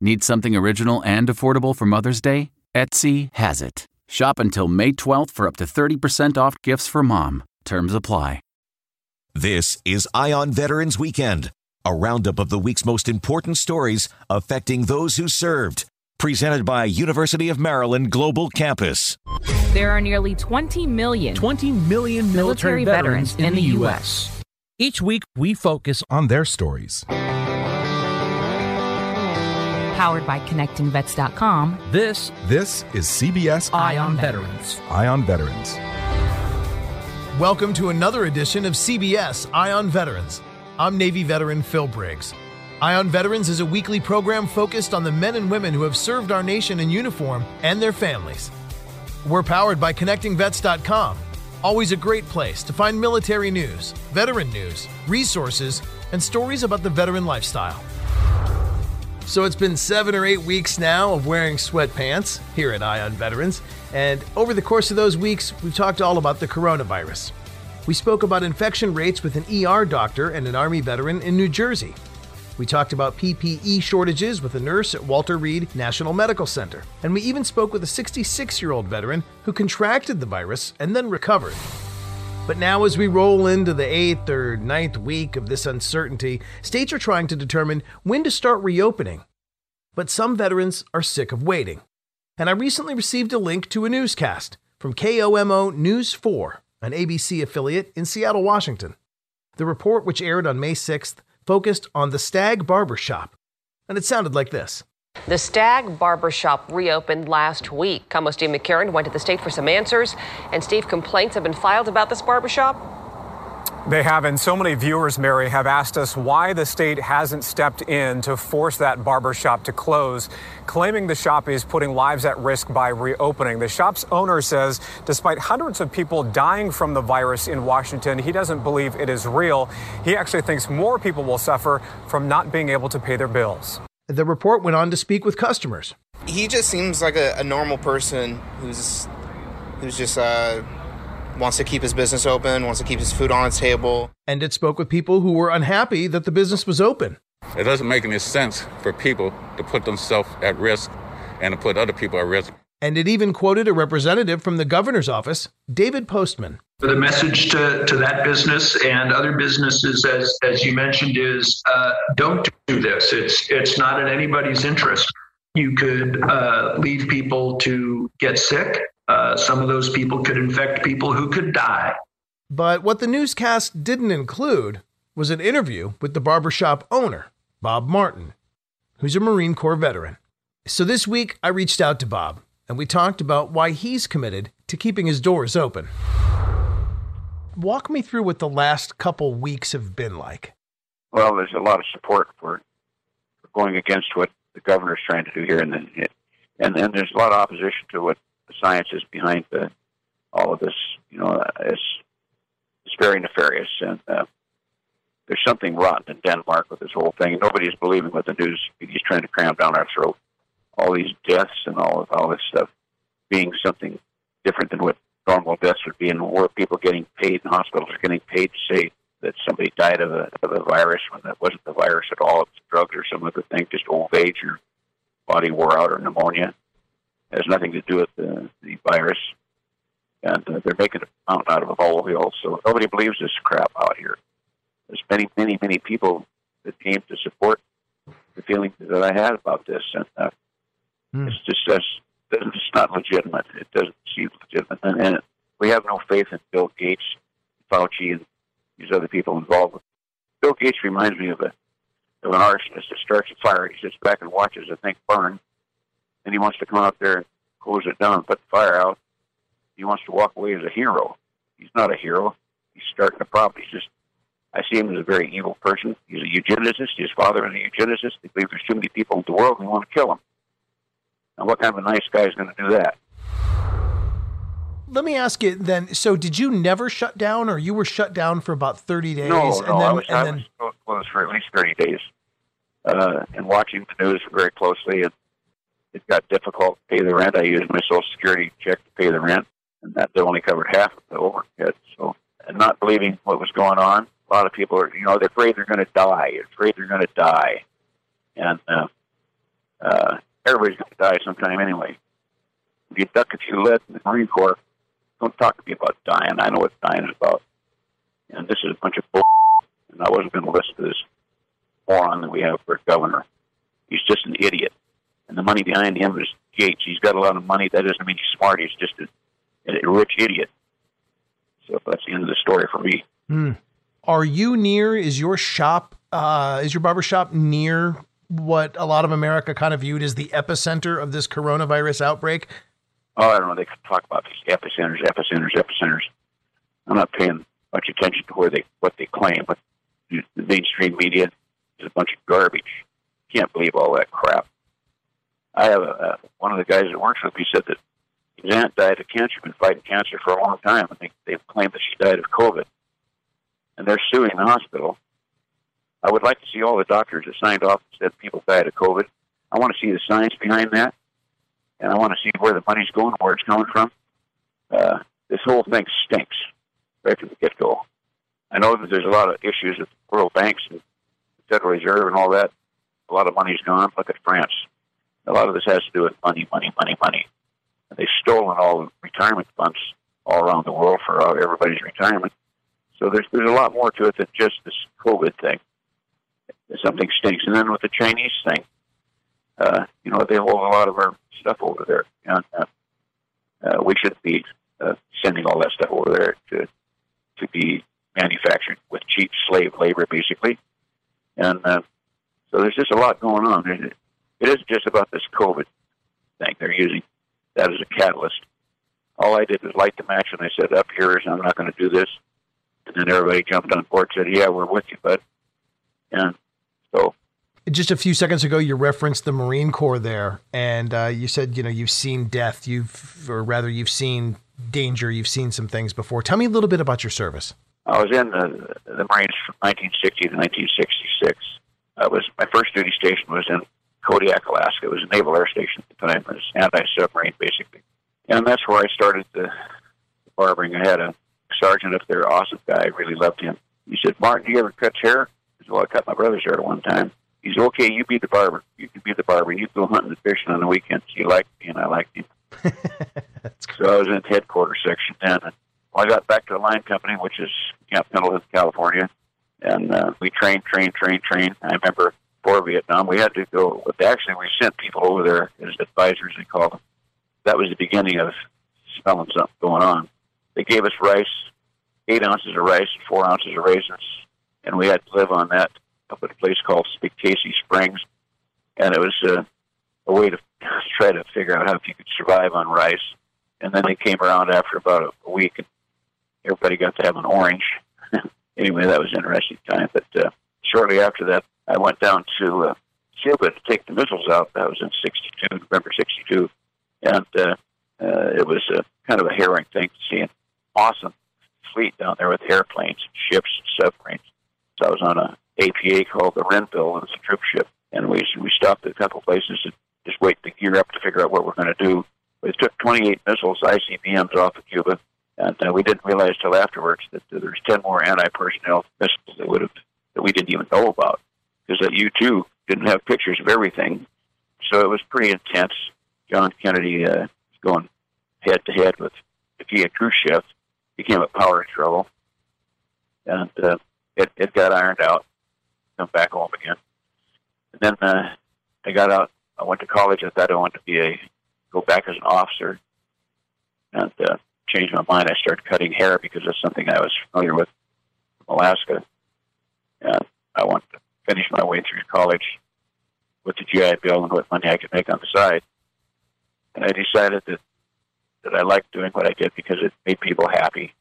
Need something original and affordable for Mother's Day? Etsy has it. Shop until May 12th for up to 30% off gifts for mom. Terms apply. This is Eye on Veterans Weekend, a roundup of the week's most important stories affecting those who served. Presented by University of Maryland Global Campus. There are nearly 20 million 20 million military, military veterans, in the U.S. Each week, we focus on their stories. Powered by connectingvets.com. This This is CBS Eye on Veterans. Eye on Veterans. Welcome to another edition of CBS Eye on Veterans. I'm Navy veteran Phil Briggs. Eye on Veterans is a weekly program focused on the men and women who have served our nation in uniform and their families. We're powered by connectingvets.com. Always a great place to find military news, veteran news, resources, and stories about the veteran lifestyle. So it's been seven or eight weeks now of wearing sweatpants here at Eye on Veterans, and over the course of those weeks, we've talked all about the coronavirus. We spoke about infection rates with an ER doctor and an Army veteran in New Jersey. We talked about PPE shortages with a nurse at Walter Reed National Medical Center, and we even spoke with a 66 year old veteran who contracted the virus and then recovered. But now, as we roll into the eighth or ninth week of this uncertainty, states are trying to determine when to start reopening. But some veterans are sick of waiting. And I recently received a link to a newscast from KOMO News 4, an ABC affiliate in Seattle, Washington. The report, which aired on May 6th, focused on the Stag Barber Shop. And it sounded like this. The Stag Barbershop reopened last week. KOMO Steve McCarran went to the state for some answers. And Steve, complaints have been filed about this barbershop? They have, and so many viewers, Mary, have asked us why the state hasn't stepped in to force that barbershop to close, claiming the shop is putting lives at risk by reopening. The shop's owner says despite hundreds of people dying from the virus in Washington, he doesn't believe it is real. He actually thinks more people will suffer from not being able to pay their bills. The report went on to speak with customers. he just seems like a, a normal person who's who's just uh, wants to keep his business open, wants to keep his food on his table. And it spoke with people who were unhappy that the business was open. It doesn't make any sense for people to put themselves at risk and to put other people at risk. And it even quoted a representative from the governor's office, David Postman. The message to, to that business and other businesses, as, as you mentioned, is uh, don't do this. It's, it's not in anybody's interest. You could uh, leave people to get sick. Uh, some of those people could infect people who could die. But what the newscast didn't include was an interview with the barbershop owner, Bob Martin, who's a Marine Corps veteran. So this week, I reached out to Bob and we talked about why he's committed to keeping his doors open. Walk me through what the last couple weeks have been like. Well, there's a lot of support for, going against what the governor's trying to do here, and then and then there's a lot of opposition to what the science is behind the, all of this. You know, it's it's very nefarious, and uh, there's something rotten in Denmark with this whole thing. Nobody's believing what the news media's trying to cram down our throat. All these deaths and all of all this stuff being something different than what normal deaths would be, and more people getting paid, and hospitals are getting paid to say that somebody died of a of a virus when that wasn't the virus at all. It was drugs or some other thing, just old age or body wore out or pneumonia. It has nothing to do with the, the virus. And uh, they're making a mountain out of a molehill. So nobody believes this crap out here. There's many, many, many people that came to support the feeling that I had about this. And uh, Hmm. it's just that's, it's not legitimate. It doesn't seem legitimate. And, and we have no faith in Bill Gates, Fauci, and these other people involved. Bill Gates reminds me of a of an arsonist that starts a fire. He sits back and watches the thing burn, and he wants to come out there and close it down, and put the fire out. He wants to walk away as a hero. He's not a hero. He's starting a problem. He's just I see him as a very evil person. He's a eugenicist. His father is a eugenicist. They believe there's too many people in the world and they want to kill him. What kind of a nice guy is going to do that? Let me ask you then. So, did you never shut down, or you were shut down for about thirty days? No, and no, then, I was, I then was closed for at least 30 days uh, and watching the news very closely. And it got difficult to pay the rent. I used my Social Security check to pay the rent, and that only covered half of the overhead. So, and not believing what was going on, a lot of people are, you know, they're afraid they're going to die. They're afraid they're going to die. And uh, uh, everybody's going to die sometime anyway. If you duck a few lead in the Marine Corps, don't talk to me about dying. I know what dying is about. And this is a bunch of bull. And I wasn't going to listen to this moron that we have for a governor. He's just an idiot. And the money behind him is Gates. He's got a lot of money. That doesn't mean he's smart. He's just a, a rich idiot. So that's the end of the story for me. Hmm. Are you near? Is your shop? Uh, is your barber shop near what a lot of America kind of viewed as the epicenter of this coronavirus outbreak? Oh, I don't know. They talk about these epicenters, epicenters, epicenters. I'm not paying much attention to where they what they claim, but the mainstream media is a bunch of garbage. Can't believe all that crap. I have a, one of the guys that works with me said that his aunt died of cancer, been fighting cancer for a long time, and they they've claimed that she died of COVID, and they're suing the hospital. I would like to see all the doctors that signed off and said people died of COVID. I want to see the science behind that, and I want to see where the money's going, where it's coming from. Uh, this whole thing stinks right from the get go. I know that there's a lot of issues with world banks and the Federal Reserve and all that. A lot of money's gone. Look at France. A lot of this has to do with money, money, money, money. And they've stolen all the retirement funds all around the world for everybody's retirement. So there's there's a lot more to it than just this COVID thing. Something stinks. And then with the Chinese thing, uh, you know, they hold a lot of our stuff over there. And uh, uh, we should be uh, sending all that stuff over there to to be manufactured with cheap slave labor, basically. And uh, so there's just a lot going on. It, it isn't just about this COVID thing. They're using that as a catalyst. All I did was light the match, and I said, "Up here I'm not going to do this." And then everybody jumped on board, and said, "Yeah, we're with you, bud." And so Just a few seconds ago, you referenced the Marine Corps there, and uh, you said you know you've seen death, you've or rather you've seen danger, you've seen some things before. Tell me a little bit about your service. I was in the, the Marines from 1960 to 1966. I was my first duty station was in Kodiak, Alaska. It was a naval air station at the time. It was anti-submarine, basically, and that's where I started the, the barbering. I had a sergeant up there, awesome guy. I really loved him. He said, "Martin, do you ever cut hair?" "Well, I cut my brother's hair one time." He said, "Okay, you be the barber. You can be the barber. You go hunting and fishing on the weekends." He liked me, and I liked him. so I was in the headquarters section then. And well, I got back to the line company, which is Camp Pendleton, California, and uh, we trained, trained, trained, trained. I remember before Vietnam, we had to go. Actually, we sent people over there as advisors. They called them. That was the beginning of smelling something going on. They gave us rice, eight ounces of rice and four ounces of raisins, and we had to live on that up at a place called Casey Springs, and it was uh, a way to try to figure out how if you could survive on rice. And then they came around after about a, week, and everybody got to have an orange. anyway, that was an interesting time. But uh, shortly after that, I went down to uh, Cuba to take the missiles out. That was in '62, November '62, and uh, uh, it was a kind of a harrowing thing to see an awesome fleet down there with airplanes, and ships, and submarines. So I was on a APA called the Renville, and it's a troop ship, and we we stopped at a couple places to just wait to gear up to figure out what we're going to do. We took 28 missiles, ICBMs off of Cuba, and uh, we didn't realize till afterwards that there's 10 more anti-personnel missiles that would have that we didn't even know about because that U-2 didn't have pictures of everything so it was pretty intense. John Kennedy uh, going head to head with Nikita Khrushchev. Became a power struggle, and uh, it it got ironed out. Come back home again, and then uh, I got out. I went to college. I thought I wanted to be a go back as an officer, and uh, changed my mind. I started cutting hair because that's something I was familiar with from Alaska, and I wanted to finish my way through college with the GI Bill and what money I could make on the side. And I decided that that I liked doing what I did because it made people happy.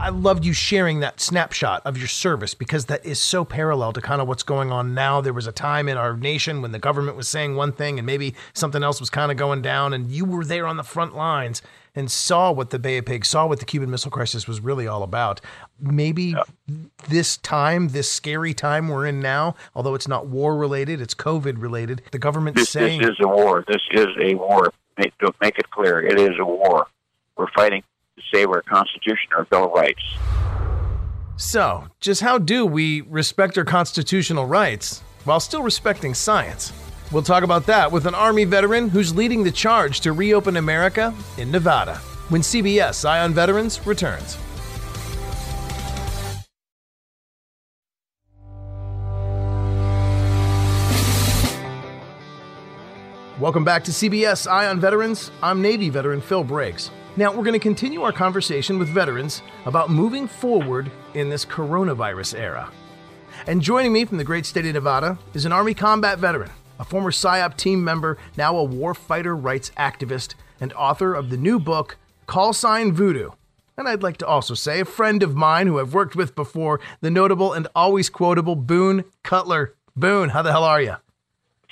I loved you sharing that snapshot of your service because that is so parallel to kind of what's going on now. There was a time in our nation when the government was saying one thing and maybe something else was kind of going down, and you were there on the front lines and saw what the Bay of Pigs, saw what the Cuban Missile Crisis was really all about. Maybe yeah. this time, this scary time we're in now, although it's not war related, it's COVID related, the government this, saying. This is a war. This is a war. Make, make it clear. It is a war. We're fighting to save our Constitution, our Bill of Rights. So, just how do we respect our constitutional rights while still respecting science? We'll talk about that with an Army veteran who's leading the charge to reopen America in Nevada when CBS Eye on Veterans returns. Welcome back to CBS Eye on Veterans. I'm Navy veteran Phil Briggs. Now, we're going to continue our conversation with veterans about moving forward in this coronavirus era. And joining me from the great state of Nevada is an Army combat veteran, a former PSYOP team member, now a warfighter rights activist, and author of the new book, Call Sign Voodoo. And I'd like to also say a friend of mine who I've worked with before, the notable and always quotable Boone Cutler. Boone, how the hell are you?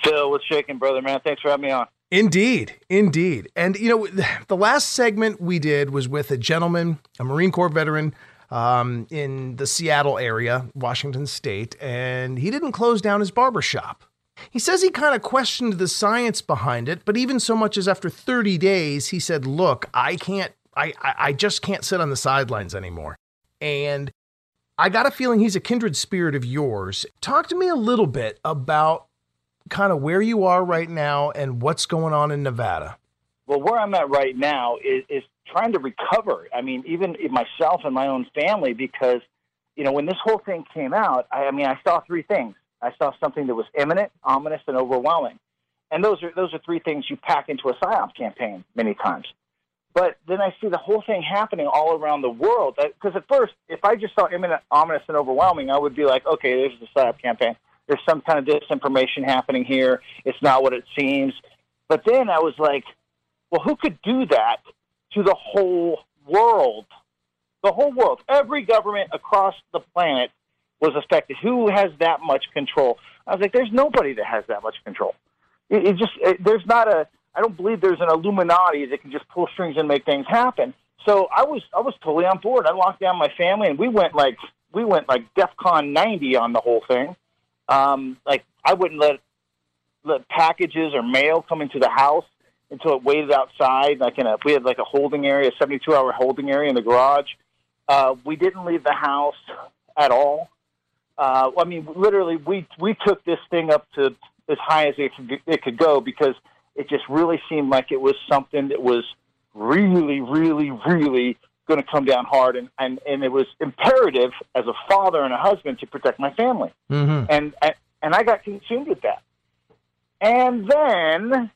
Phil, what's shaking, brother, man? Thanks for having me on. Indeed, indeed. And, you know, the last segment we did was with a gentleman, a Marine Corps veteran um, in the Seattle area, Washington State, and he didn't close down his barber shop. He says he kind of questioned the science behind it, but even so much as after 30 days, he said, Look, I can't, I, I just can't sit on the sidelines anymore. And I got a feeling he's a kindred spirit of yours. Talk to me a little bit about kind of where you are right now and what's going on in Nevada. Well, where I'm at right now is, is trying to recover. I mean, even myself and my own family, because, you know, when this whole thing came out, I, I mean, I saw three things. I saw something that was imminent, ominous, and overwhelming. And those are those are three things you pack into a psyop campaign many times. But then I see the whole thing happening all around the world. Because at first, if I just saw imminent, ominous, and overwhelming, I would be like, okay, there's the psyop campaign there's some kind of disinformation happening here. It's not what it seems. But then I was like, well, who could do that to the whole world? The whole world. Every government across the planet was affected. Who has that much control? I was like, there's nobody that has that much control. It, it just, it, there's not a, I don't believe there's an Illuminati that can just pull strings and make things happen. So I was, I was totally on board. I locked down my family and we went like, we went like DEFCON 90 on the whole thing. Um, like I wouldn't let let packages or mail come into the house until it waited outside. Like in a, we had like a holding area, a seventy-two hour holding area in the garage. Uh, we didn't leave the house at all. Uh, I mean, literally, we we took this thing up to as high as it could, it could go because it just really seemed like it was something that was really, really, really going to come down hard, and, and and it was imperative as a father and a husband to protect my family, mm-hmm. and and I got consumed with that, and then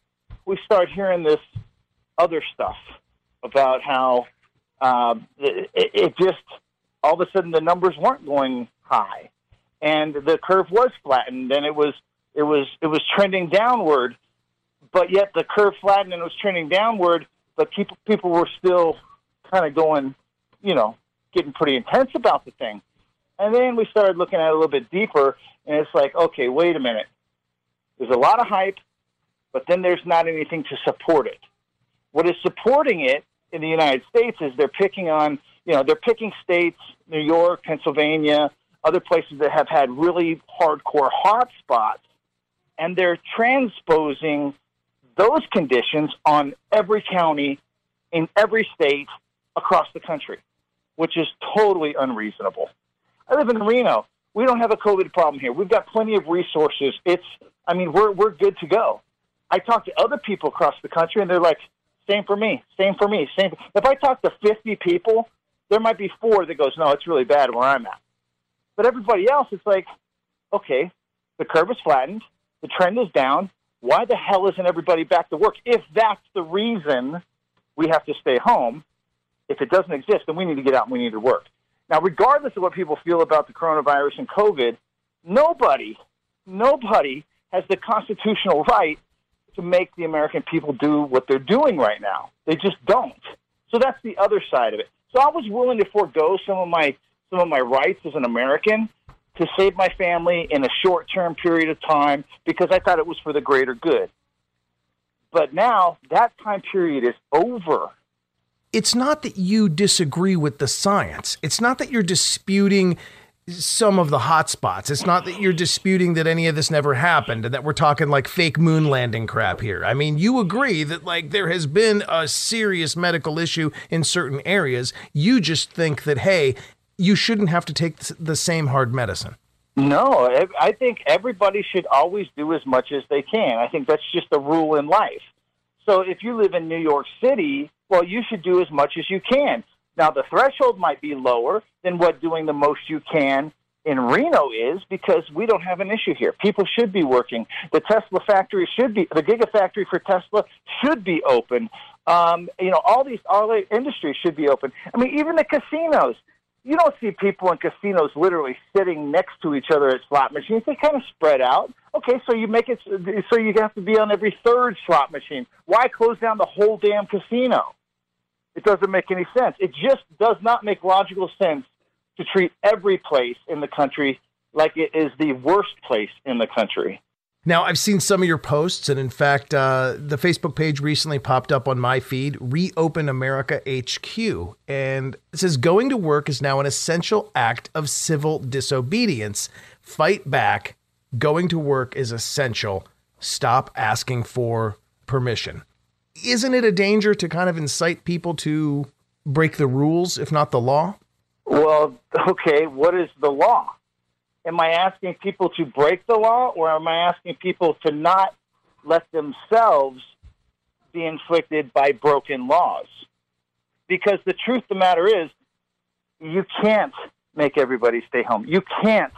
we start hearing this other stuff about how um, it, it just all of a sudden the numbers weren't going high, and the curve was flattened, and it was it was it was trending downward, but yet the curve flattened and it was trending downward, but people people were still kind of going, you know, getting pretty intense about the thing. And then we started looking at it a little bit deeper, and it's like, okay, wait a minute. There's a lot of hype, but then there's not anything to support it. What is supporting it in the United States is they're picking on, you know, they're picking states, New York, Pennsylvania, other places that have had really hardcore hotspots, and they're transposing those conditions on every county in every state across the country, which is totally unreasonable. I live in Reno. We don't have a COVID problem here. We've got plenty of resources. It's, I mean, we're, we're good to go. I talk to other people across the country, and they're like, "Same for me, same for me, same." If I talk to 50 people, there might be four that goes, "No, it's really bad where I'm at." But everybody else, it's like, okay, the curve is flattened, the trend is down. Why the hell isn't everybody back to work? If that's the reason we have to stay home, if it doesn't exist, then we need to get out and we need to work. Now, regardless of what people feel about the coronavirus and COVID, nobody, nobody has the constitutional right to make the American people do what they're doing right now. They just don't. So that's the other side of it. So I was willing to forego some of my some of my rights as an American to save my family in a short term period of time because I thought it was for the greater good. But now that time period is over. It's not that you disagree with the science. It's not that you're disputing some of the hot spots. It's not that you're disputing that any of this never happened and that we're talking like fake moon landing crap here. I mean, you agree that like there has been a serious medical issue in certain areas. You just think that hey, you shouldn't have to take the same hard medicine. No, I think everybody should always do as much as they can. I think that's just a rule in life. So if you live in New York City, well, you should do as much as you can. Now, the threshold might be lower than what doing the most you can in Reno is because we don't have an issue here. People should be working. The Tesla factory should be, the Gigafactory for Tesla should be open. Um, you know, all these, all the industries should be open. I mean, even the casinos you don't see people in casinos literally sitting next to each other at slot machines. They kind of spread out. Okay, so you make it so you have to be on every third slot machine. Why close down the whole damn casino? It doesn't make any sense. It just does not make logical sense to treat every place in the country like it is the worst place in the country. Now, I've seen some of your posts, and in fact, uh, the Facebook page recently popped up on my feed Reopen America HQ. And it says going to work is now an essential act of civil disobedience. Fight back. Going to work is essential. Stop asking for permission. Isn't it a danger to kind of incite people to break the rules, if not the law? Well, okay, what is the law? Am I asking people to break the law or am I asking people to not let themselves be inflicted by broken laws? Because the truth of the matter is, you can't make everybody stay home. You can't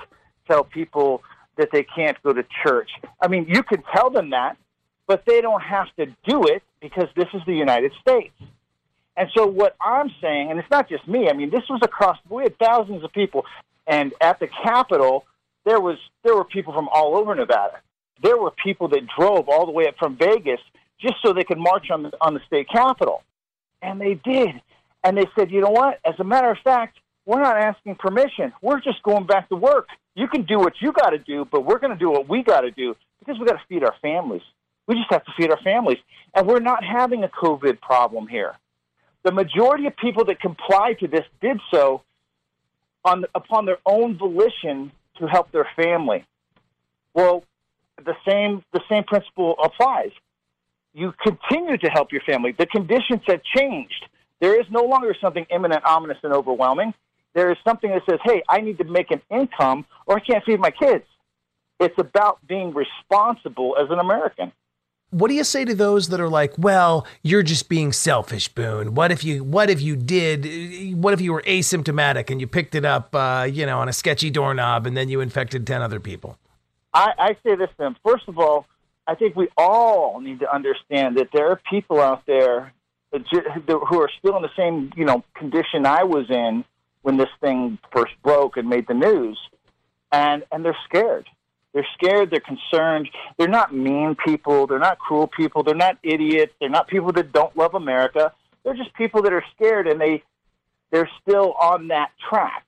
tell people that they can't go to church. I mean, you can tell them that, but they don't have to do it because this is the United States. And so what I'm saying, and it's not just me, I mean, this was across, we had thousands of people and at the Capitol, there was there were people from all over Nevada. There were people that drove all the way up from Vegas just so they could march on the, on the state capitol, and they did. And they said, you know what? As a matter of fact, we're not asking permission. We're just going back to work. You can do what you got to do, but we're going to do what we got to do because we got to feed our families. We just have to feed our families, and we're not having a COVID problem here. The majority of people that complied to this did so on upon their own volition to help their family. Well, the same the same principle applies. You continue to help your family. The conditions have changed. There is no longer something imminent, ominous, and overwhelming. There is something that says, "Hey, I need to make an income, or I can't feed my kids." It's about being responsible as an American what do you say to those that are like, well, you're just being selfish, Boone? What if you, what if you did, what if you were asymptomatic and you picked it up, uh, you know, on a sketchy doorknob and then you infected 10 other people? I, I say this to them. First of all, I think we all need to understand that there are people out there who are still in the same, you know, condition I was in when this thing first broke and made the news. And, and they're scared they're scared. They're concerned. They're not mean people. They're not cruel people. They're not idiots. They're not people that don't love America. They're just people that are scared and they they're still on that track.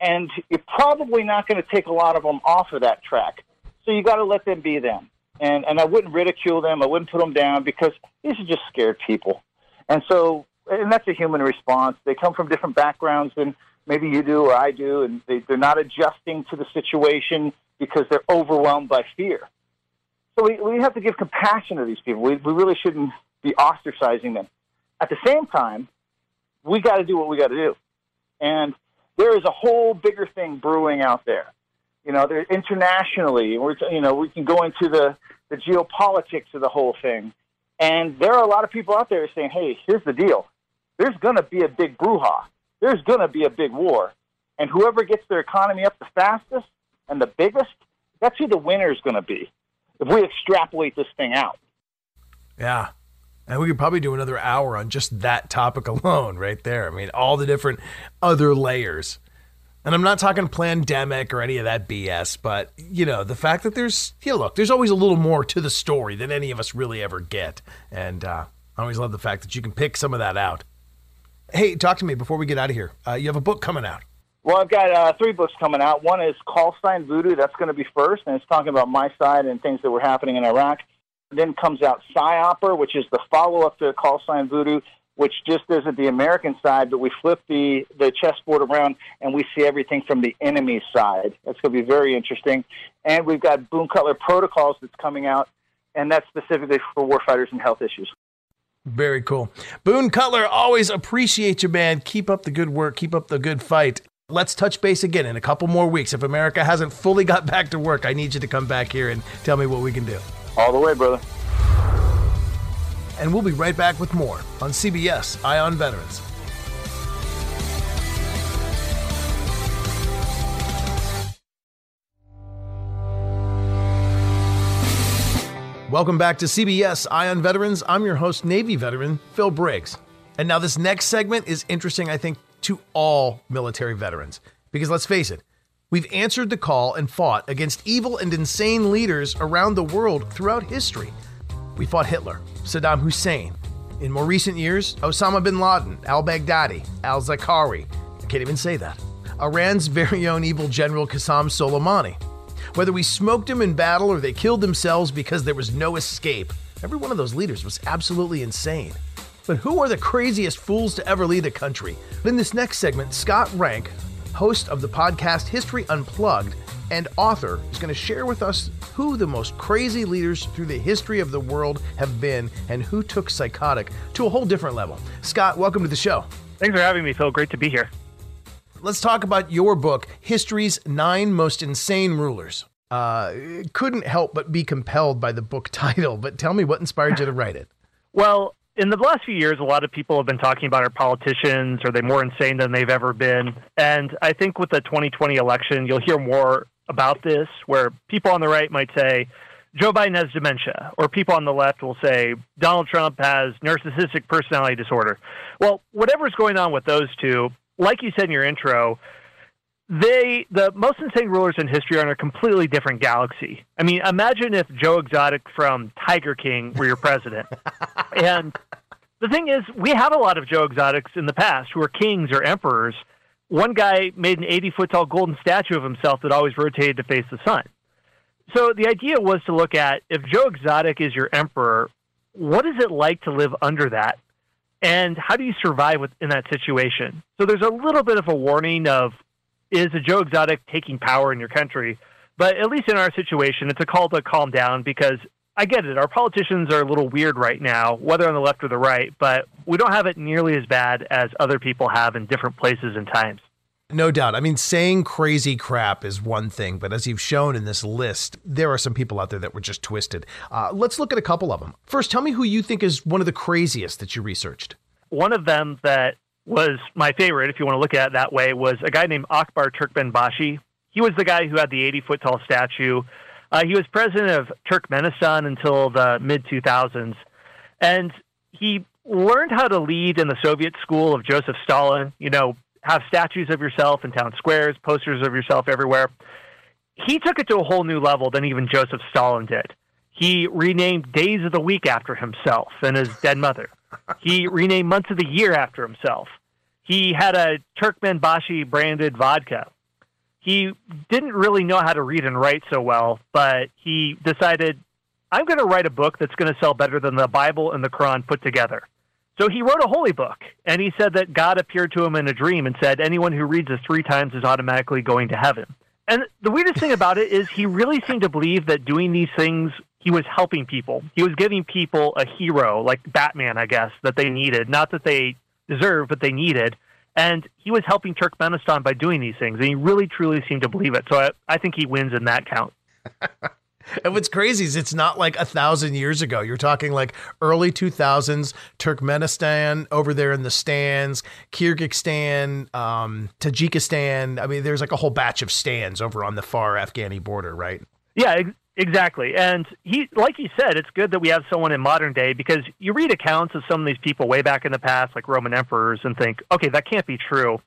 And you're probably not going to take a lot of them off of that track. So you got to let them be them. And and I wouldn't ridicule them. I wouldn't put them down because these are just scared people. And so and that's a human response. They come from different backgrounds than maybe you do or I do, and they, they're not adjusting to the situation because they're overwhelmed by fear. So we, we have to give compassion to these people. We, we really shouldn't be ostracizing them. At the same time, we got to do what we got to do. And there is a whole bigger thing brewing out there. You know, there internationally, we're, you know, we can go into the the geopolitics of the whole thing. And there are a lot of people out there saying, hey, here's the deal. There's going to be a big brouhaha. There's going to be a big war. And whoever gets their economy up the fastest and the biggest, that's who the winner is going to be if we extrapolate this thing out. Yeah. And we could probably do another hour on just that topic alone right there. I mean, all the different other layers. And I'm not talking pandemic or any of that BS, but you know, the fact that there's, yeah, look, there's always a little more to the story than any of us really ever get. And uh, I always love the fact that you can pick some of that out. Hey, talk to me before we get out of here. Uh, you have a book coming out. Well, I've got uh, three books coming out. One is Call Sign Voodoo. That's going to be first, and it's talking about my side and things that were happening in Iraq. Then comes out Psyoper, which is the follow up to Call Sign Voodoo, which just isn't the American side, but we flip the, the chessboard around and we see everything from the enemy side. That's going to be very interesting. And we've got Boone Cutler Protocols that's coming out, and that's specifically for warfighters and health issues. Very cool. Boone Cutler, always appreciate you, man. Keep up the good work. Keep up the good fight. Let's touch base again in a couple more weeks. If America hasn't fully got back to work, I need you to come back here and tell me what we can do. All the way, brother and we'll be right back with more on CBS Eye on Veterans. Welcome back to CBS Eye on Veterans. I'm your host, Navy veteran Phil Briggs. And now, this next segment is interesting, I think, to all military veterans. Because let's face it, we've answered the call and fought against evil and insane leaders around the world throughout history. We fought Hitler, Saddam Hussein. In more recent years, Osama bin Laden, al Baghdadi, al Zarqawi. I can't even say that. Iran's very own evil general Qasem Soleimani. Whether we smoked him in battle or they killed themselves because there was no escape, every one of those leaders was absolutely insane. But who are the craziest fools to ever lead a country? In this next segment, Scott Rank, host of the podcast History Unplugged, and author is going to share with us who the most crazy leaders through the history of the world have been and who took psychotic to a whole different level. Scott, welcome to the show. Thanks for having me, Phil. Great to be here. Let's talk about your book, History's Nine Most Insane Rulers. Uh, couldn't help but be compelled by the book title, but tell me what inspired you to write it. Well, in the last few years, a lot of people have been talking about our politicians. Are they more insane than they've ever been? And I think with the 2020 election, you'll hear more about this, where people on the right might say Joe Biden has dementia, or people on the left will say Donald Trump has narcissistic personality disorder. Well, whatever's going on with those two, like you said in your intro, they the most insane rulers in history are in a completely different galaxy. I mean, imagine if Joe Exotic from Tiger King were your president. and the thing is, we have a lot of Joe Exotics in the past who are kings or emperors one guy made an 80 foot tall golden statue of himself that always rotated to face the sun. So the idea was to look at if Joe Exotic is your emperor, what is it like to live under that? And how do you survive in that situation? So there's a little bit of a warning of is a Joe Exotic taking power in your country? But at least in our situation, it's a call to calm down because I get it. Our politicians are a little weird right now, whether on the left or the right, but we don't have it nearly as bad as other people have in different places and times. No doubt. I mean, saying crazy crap is one thing, but as you've shown in this list, there are some people out there that were just twisted. Uh, let's look at a couple of them. First, tell me who you think is one of the craziest that you researched. One of them that was my favorite, if you want to look at it that way, was a guy named Akbar Turkmenbashi. He was the guy who had the 80 foot tall statue uh, he was president of Turkmenistan until the mid 2000s, and he learned how to lead in the Soviet school of Joseph Stalin. You know, have statues of yourself in town squares, posters of yourself everywhere. He took it to a whole new level than even Joseph Stalin did. He renamed days of the week after himself and his dead mother. He renamed months of the year after himself. He had a Turkmenbashi branded vodka he didn't really know how to read and write so well, but he decided, I'm going to write a book that's going to sell better than the Bible and the Quran put together. So he wrote a holy book, and he said that God appeared to him in a dream and said, Anyone who reads this three times is automatically going to heaven. And the weirdest thing about it is he really seemed to believe that doing these things, he was helping people. He was giving people a hero, like Batman, I guess, that they needed. Not that they deserved, but they needed. And he was helping Turkmenistan by doing these things, and he really truly seemed to believe it. So I, I think he wins in that count. And what's crazy is it's not like a thousand years ago. You're talking like early 2000s, Turkmenistan over there in the stands, Kyrgyzstan, um, Tajikistan. I mean, there's like a whole batch of stands over on the far Afghani border, right? Yeah, ex- exactly. And he, like you said, it's good that we have someone in modern day because you read accounts of some of these people way back in the past, like Roman emperors, and think, okay, that can't be true.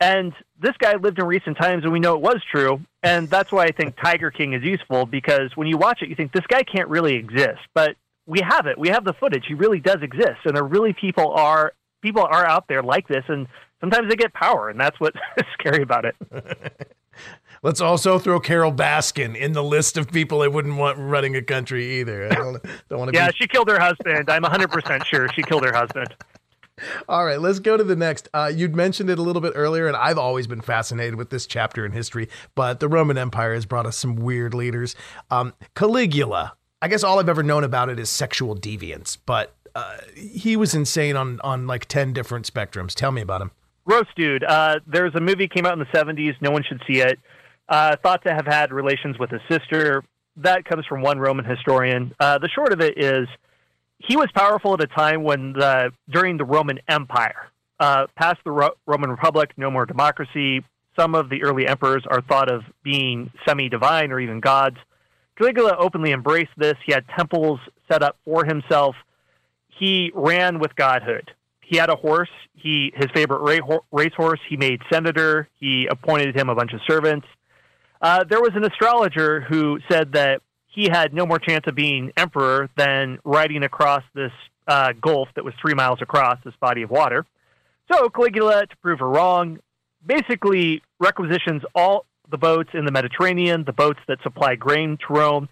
And this guy lived in recent times, and we know it was true. And that's why I think Tiger King is useful because when you watch it, you think this guy can't really exist, but we have it. We have the footage. He really does exist, and there really people are people are out there like this, and sometimes they get power, and that's what's scary about it. Let's also throw Carole Baskin in the list of people I wouldn't want running a country either. I don't, don't want to. yeah, be... she killed her husband. I'm 100 percent sure she killed her husband. All right, let's go to the next. Uh, you'd mentioned it a little bit earlier, and I've always been fascinated with this chapter in history. But the Roman Empire has brought us some weird leaders. Um, Caligula. I guess all I've ever known about it is sexual deviance, but uh, he was insane on on like ten different spectrums. Tell me about him. Gross dude. Uh, there's a movie came out in the 70s. No one should see it. Uh, thought to have had relations with his sister. That comes from one Roman historian. Uh, the short of it is he was powerful at a time when the during the Roman Empire, uh, past the Ro- Roman Republic, no more democracy. Some of the early emperors are thought of being semi-divine or even gods. Caligula openly embraced this. He had temples set up for himself. He ran with godhood. He had a horse. He his favorite ra- racehorse. He made senator. He appointed him a bunch of servants. Uh, there was an astrologer who said that he had no more chance of being emperor than riding across this uh, gulf that was three miles across, this body of water. So Caligula, to prove her wrong, basically requisitions all the boats in the Mediterranean, the boats that supply grain to Rome,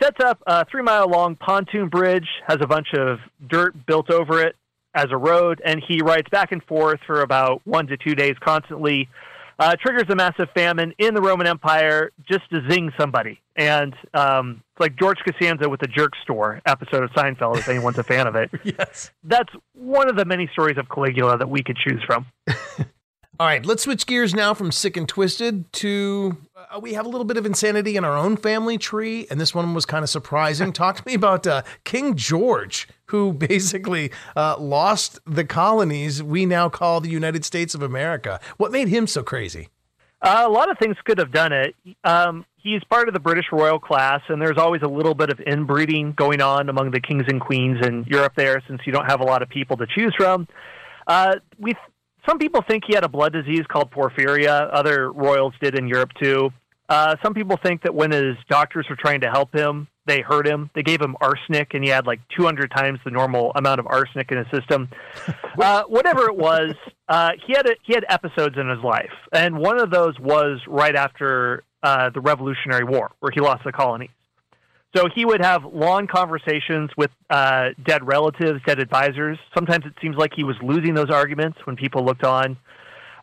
sets up a three mile long pontoon bridge, has a bunch of dirt built over it as a road, and he rides back and forth for about one to two days constantly. Uh, triggers a massive famine in the Roman Empire just to zing somebody. And um, it's like George Costanza with the Jerk Store episode of Seinfeld, if anyone's a fan of it. yes. That's one of the many stories of Caligula that we could choose from. All right, let's switch gears now from sick and twisted to uh, we have a little bit of insanity in our own family tree, and this one was kind of surprising. Talk to me about uh, King George, who basically uh, lost the colonies we now call the United States of America. What made him so crazy? Uh, a lot of things could have done it. Um, he's part of the British royal class, and there's always a little bit of inbreeding going on among the kings and queens in Europe there, since you don't have a lot of people to choose from. Uh, we some people think he had a blood disease called porphyria. Other royals did in Europe too. Uh, some people think that when his doctors were trying to help him, they hurt him. They gave him arsenic, and he had like 200 times the normal amount of arsenic in his system. Uh, whatever it was, uh, he had a, he had episodes in his life, and one of those was right after uh, the Revolutionary War, where he lost the colonies. So he would have long conversations with uh, dead relatives, dead advisors. Sometimes it seems like he was losing those arguments when people looked on.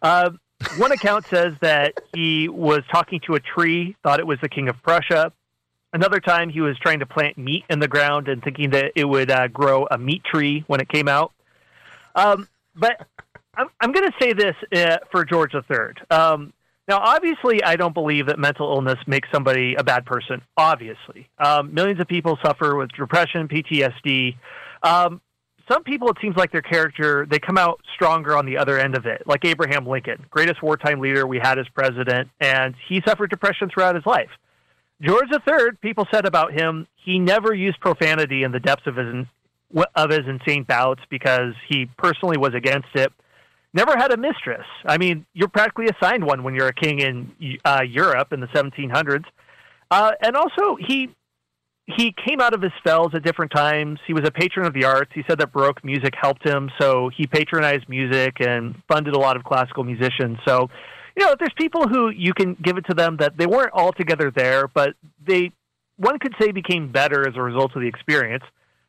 Uh, one account says that he was talking to a tree, thought it was the king of Prussia. Another time, he was trying to plant meat in the ground and thinking that it would uh, grow a meat tree when it came out. Um, but I'm, I'm going to say this uh, for George III. Um, now, obviously, I don't believe that mental illness makes somebody a bad person. Obviously, um, millions of people suffer with depression, PTSD. Um, some people, it seems like their character, they come out stronger on the other end of it. Like Abraham Lincoln, greatest wartime leader we had as president, and he suffered depression throughout his life. George III, people said about him, he never used profanity in the depths of his of his insane bouts because he personally was against it never had a mistress. I mean, you're practically assigned one when you're a king in uh, Europe in the 1700s. Uh, and also, he he came out of his spells at different times. He was a patron of the arts. He said that Baroque music helped him, so he patronized music and funded a lot of classical musicians. So, you know, there's people who you can give it to them that they weren't altogether there, but they, one could say, became better as a result of the experience.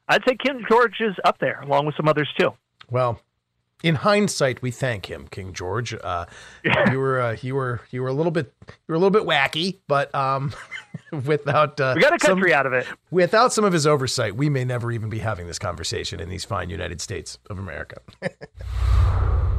I'd say King George is up there, along with some others too. Well, in hindsight, we thank him, King George. Uh, you were uh, you were you were a little bit you were a little bit wacky, but um, without uh, we got a country some, out of it. Without some of his oversight, we may never even be having this conversation in these fine United States of America.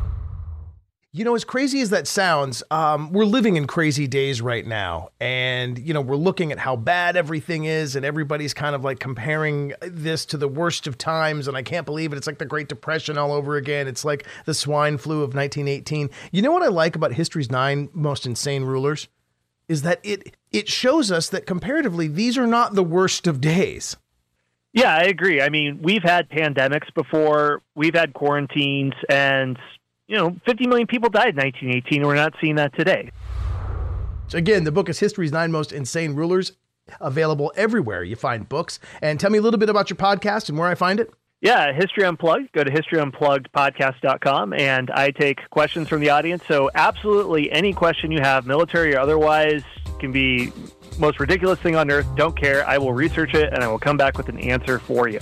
You know, as crazy as that sounds, um, we're living in crazy days right now. And, you know, we're looking at how bad everything is, and everybody's kind of like comparing this to the worst of times. And I can't believe it. It's like the Great Depression all over again. It's like the swine flu of 1918. You know what I like about history's nine most insane rulers? Is that it, it shows us that comparatively, these are not the worst of days. Yeah, I agree. I mean, we've had pandemics before, we've had quarantines, and you know, 50 million people died in 1918. We're not seeing that today. So again, the book is History's Nine Most Insane Rulers, available everywhere you find books. And tell me a little bit about your podcast and where I find it. Yeah, History Unplugged. Go to historyunpluggedpodcast.com and I take questions from the audience. So, absolutely any question you have, military or otherwise, can be most ridiculous thing on earth. Don't care. I will research it and I will come back with an answer for you.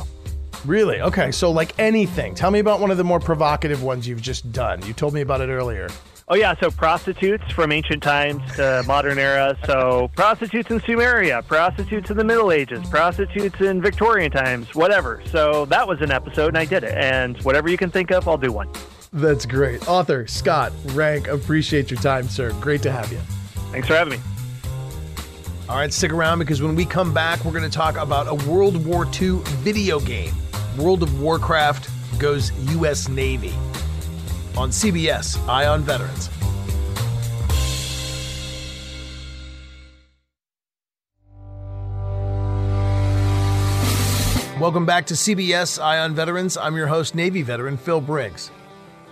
Really? Okay. So, like anything, tell me about one of the more provocative ones you've just done. You told me about it earlier. Oh yeah, so prostitutes from ancient times to modern era. So prostitutes in Sumeria, prostitutes in the Middle Ages, prostitutes in Victorian times, whatever. So that was an episode, and I did it. And whatever you can think of, I'll do one. That's great, author Scott Rank. Appreciate your time, sir. Great to have you. Thanks for having me. All right, stick around because when we come back, we're going to talk about a World War II video game. World of Warcraft goes U.S. Navy on CBS Eye on Veterans. Welcome back to CBS Eye on Veterans. I'm your host, Navy veteran Phil Briggs.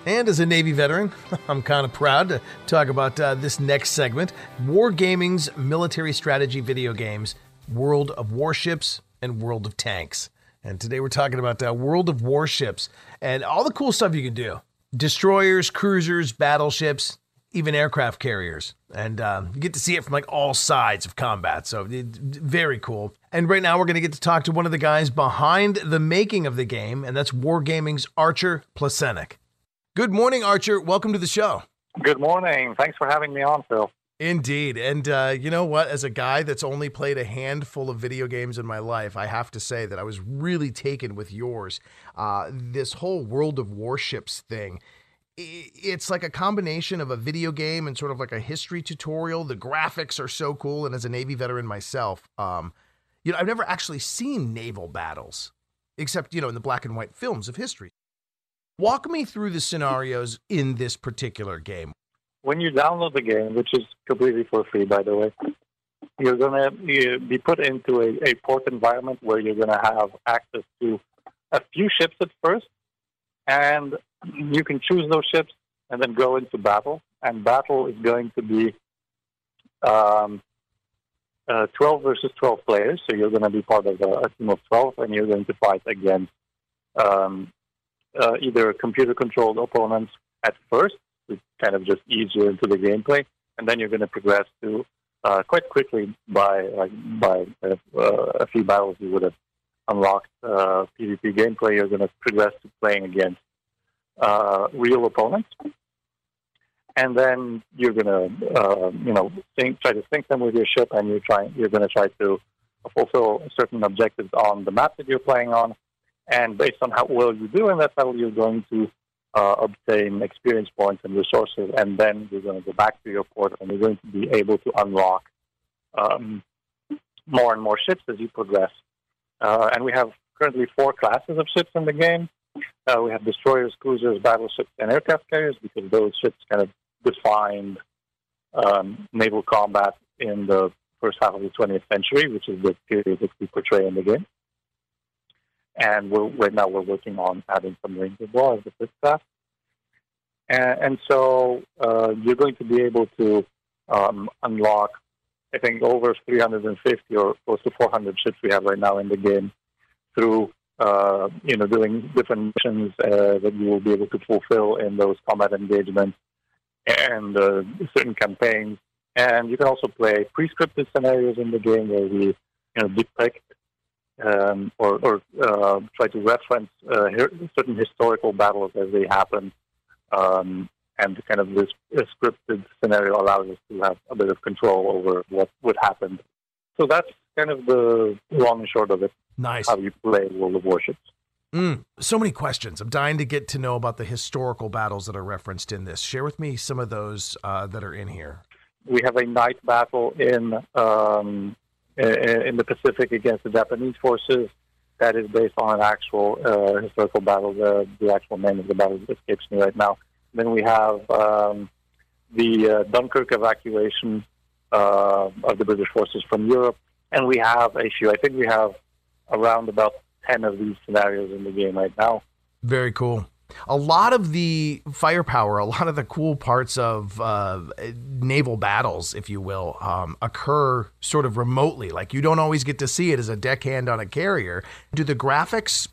And as a Navy veteran, I'm kind of proud to talk about uh, this next segment Wargaming's military strategy video games, World of Warships and World of Tanks. And today we're talking about uh, World of Warships and all the cool stuff you can do destroyers, cruisers, battleships, even aircraft carriers. And um, you get to see it from like all sides of combat. So very cool. And right now we're going to get to talk to one of the guys behind the making of the game, and that's Wargaming's Archer Plasenik. Good morning, Archer. Welcome to the show. Good morning. Thanks for having me on, Phil. Indeed. And uh, you know what? As a guy that's only played a handful of video games in my life, I have to say that I was really taken with yours. Uh, this whole World of Warships thing. It's like a combination of a video game and sort of like a history tutorial. The graphics are so cool. And as a Navy veteran myself, um, you know, I've never actually seen naval battles except, you know, in the black and white films of history. Walk me through the scenarios in this particular game when you download the game, which is completely for free, by the way, you're going to be put into a, a port environment where you're going to have access to a few ships at first, and you can choose those ships and then go into battle. And battle is going to be um, uh, 12 versus 12 players. So you're going to be part of a, a team of 12, and you're going to fight against um, uh, either computer controlled opponents at first to kind of just ease you into the gameplay, and then you're going to progress to uh, quite quickly by like by uh, a few battles you would have unlocked uh, PvP gameplay. You're going to progress to playing against uh, real opponents, and then you're going to uh, you know sink, try to sink them with your ship, and you're trying you're going to try to fulfill certain objectives on the map that you're playing on. And based on how well you do in that battle, you're going to uh, obtain experience points and resources, and then you're going to go back to your port and you're going to be able to unlock um, more and more ships as you progress. Uh, and we have currently four classes of ships in the game. Uh, we have destroyers, cruisers, battleships, and aircraft carriers because those ships kind of defined um, naval combat in the first half of the 20th century, which is the period that we portray in the game and right now we're working on adding submarines as well as the fifth class. And, and so uh, you're going to be able to um, unlock, I think, over 350 or close to 400 ships we have right now in the game through, uh, you know, doing different missions uh, that you will be able to fulfill in those combat engagements and uh, certain campaigns. And you can also play pre-scripted scenarios in the game where we, you know, depict um, or, or uh, try to reference uh, certain historical battles as they happen. Um, and kind of this scripted scenario allows us to have a bit of control over what would happen. So that's kind of the long and short of it. Nice. How you play World of Warships. Mm, so many questions. I'm dying to get to know about the historical battles that are referenced in this. Share with me some of those uh, that are in here. We have a night battle in um, in the Pacific against the Japanese forces that is based on an actual uh, historical battle. The, the actual name of the battle escapes me right now. Then we have um, the uh, Dunkirk evacuation uh, of the British forces from Europe, and we have a few. I think we have around about ten of these scenarios in the game right now. Very cool. A lot of the firepower, a lot of the cool parts of uh, naval battles, if you will, um, occur sort of remotely. Like you don't always get to see it as a deckhand on a carrier. Do the graphics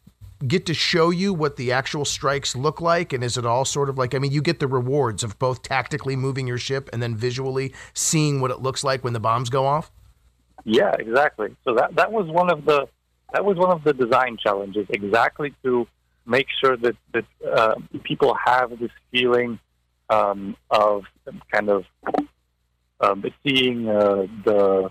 get to show you what the actual strikes look like? And is it all sort of like, I mean, you get the rewards of both tactically moving your ship and then visually seeing what it looks like when the bombs go off? Yeah, exactly. So that, that was one of the that was one of the design challenges, exactly to make sure that that uh, people have this feeling um, of kind of um, seeing uh, the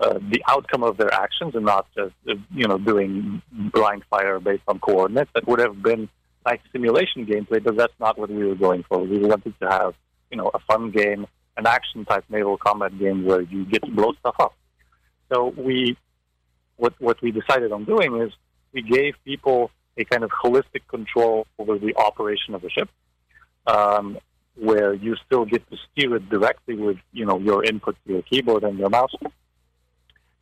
uh, the outcome of their actions and not just uh, you know doing blind fire based on coordinates. That would have been like simulation gameplay, but that's not what we were going for. We wanted to have you know a fun game, an action type naval combat game where you get to blow stuff up. So we what what we decided on doing is we gave people a kind of holistic control over the operation of the ship. Um, where you still get to steer it directly with you know your input to your keyboard and your mouse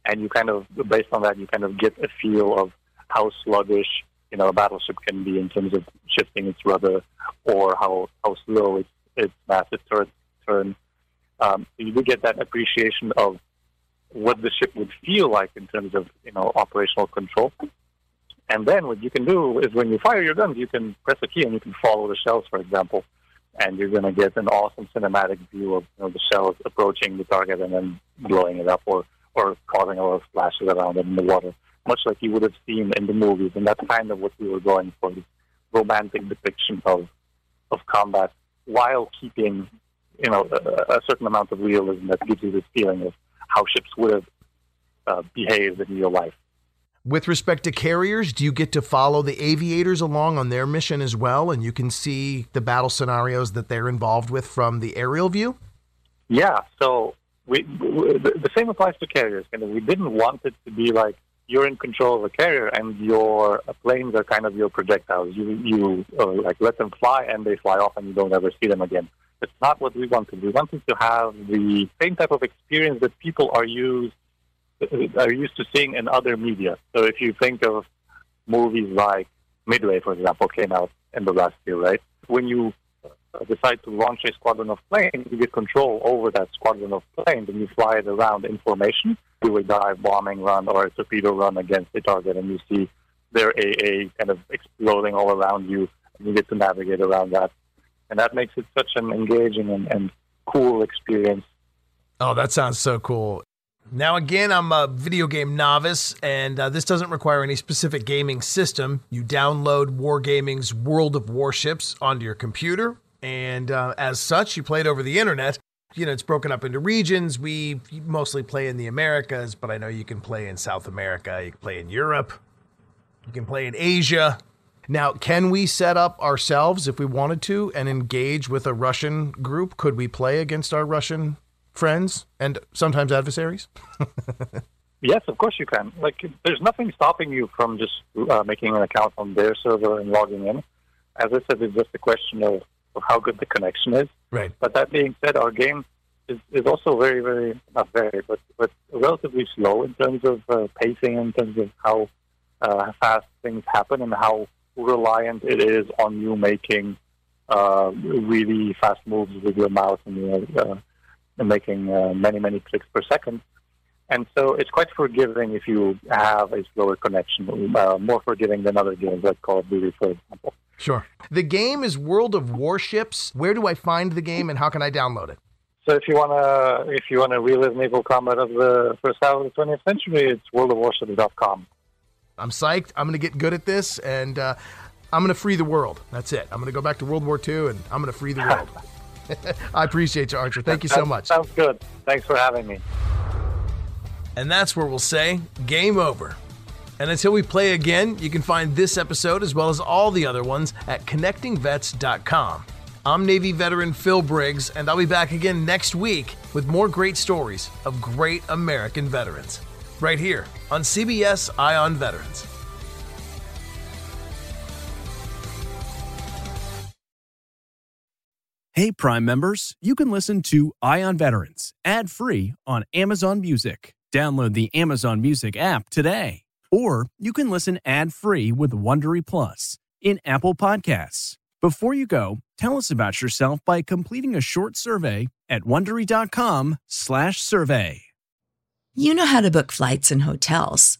and you kind of based on that you kind of get a feel of how sluggish you know a battleship can be in terms of shifting its rudder or how how slow its its massive turn. Um, you do get that appreciation of what the ship would feel like in terms of you know operational control. And then what you can do is when you fire your guns, you can press a key and you can follow the shells, for example, and you're going to get an awesome cinematic view of you know, the shells approaching the target and then blowing it up, or or causing a lot of splashes around it in the water, much like you would have seen in the movies. And that's kind of what we were going for, this romantic depiction of, of combat while keeping, you know, a, a certain amount of realism that gives you this feeling of how ships would have uh, behaved in real life. With respect to carriers, do you get to follow the aviators along on their mission as well, and you can see the battle scenarios that they're involved with from the aerial view? Yeah. So we, we, the same applies to carriers. And we didn't want it to be like you're in control of a carrier and your planes are kind of your projectiles. You you uh, like let them fly and they fly off and you don't ever see them again. It's not what we wanted. We wanted to have the same type of experience that people are used are used to seeing in other media. So if you think of movies like Midway, for example, came out in the last year, right? When you uh, decide to launch a squadron of planes, you get control over that squadron of planes and you fly it around in formation. Do a dive bombing run or a torpedo run against a target, and you see their AA kind of exploding all around you, and you get to navigate around that. And that makes it such an engaging and, and cool experience. Oh, that sounds so cool. Now, again, I'm a video game novice, and uh, this doesn't require any specific gaming system. You download Wargaming's World of Warships onto your computer, and uh, as such, you play it over the internet. You know, it's broken up into regions. We mostly play in the Americas, but I know you can play in South America, you can play in Europe, you can play in Asia. Now, can we set up ourselves if we wanted to and engage with a Russian group? Could we play against our Russian friends and sometimes adversaries? yes, of course you can. Like, there's nothing stopping you from just uh, making an account on their server and logging in. As I said, it's just a question of of how good the connection is. Right. But that being said, our game is, is also very, very not very, but but relatively slow in terms of uh, pacing, in terms of how uh, fast things happen, and how reliant it is on you making uh, really fast moves with your mouse and, your uh, making uh, many, many clicks per second. And so it's quite forgiving if you have a slower connection, uh, more forgiving than other games like Call of Duty, for example. Sure. The game is World of Warships. Where do I find the game and how can I download it? So if you wanna if you wanna relive naval combat of the first half of the 20th century, it's worldofwarships.com. I'm psyched. I'm gonna get good at this and uh, I'm gonna free the world. That's it. I'm gonna go back to World War II and I'm gonna free the world. I appreciate you, Archer. Thank you so much. Sounds good. Thanks for having me. And that's where we'll say game over. And until we play again, you can find this episode as well as all the other ones at connectingvets.com. I'm Navy veteran Phil Briggs, and I'll be back again next week with more great stories of great American veterans. Right here on CBS Eye on Veterans. Hey, Prime members, you can listen to Eye on Veterans ad free on Amazon Music. Download the Amazon Music app today. Or you can listen ad free with Wondery Plus in Apple Podcasts. Before you go, tell us about yourself by completing a short survey at wondery.com/slash survey. You know how to book flights and hotels.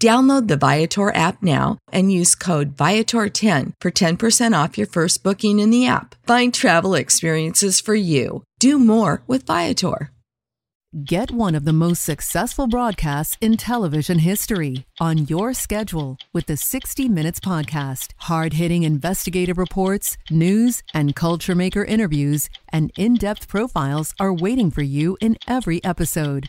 Download the Viator app now and use code Viator10 for 10% off your first booking in the app. Find travel experiences for you. Do more with Viator. Get one of the most successful broadcasts in television history on your schedule with the 60 Minutes Podcast. Hard hitting investigative reports, news, and culture maker interviews, and in depth profiles are waiting for you in every episode.